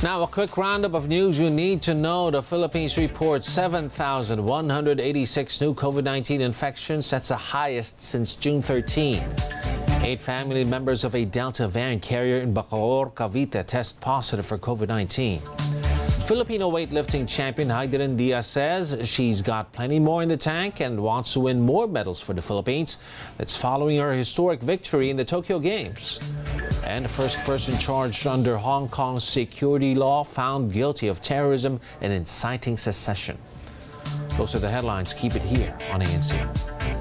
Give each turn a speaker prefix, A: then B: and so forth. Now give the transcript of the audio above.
A: Now, a quick roundup of news you need to know. The Philippines reports 7,186 new COVID 19 infections. That's the highest since June 13. Eight family members of a Delta variant carrier in Bacoor, Cavite test positive for COVID 19. Filipino weightlifting champion Hidilyn Diaz says she's got plenty more in the tank and wants to win more medals for the Philippines. That's following her historic victory in the Tokyo Games. And the first person charged under Hong Kong's security law found guilty of terrorism and inciting secession. Those are the headlines. Keep it here on ANC.